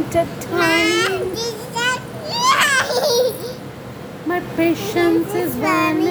winter time. My patience is running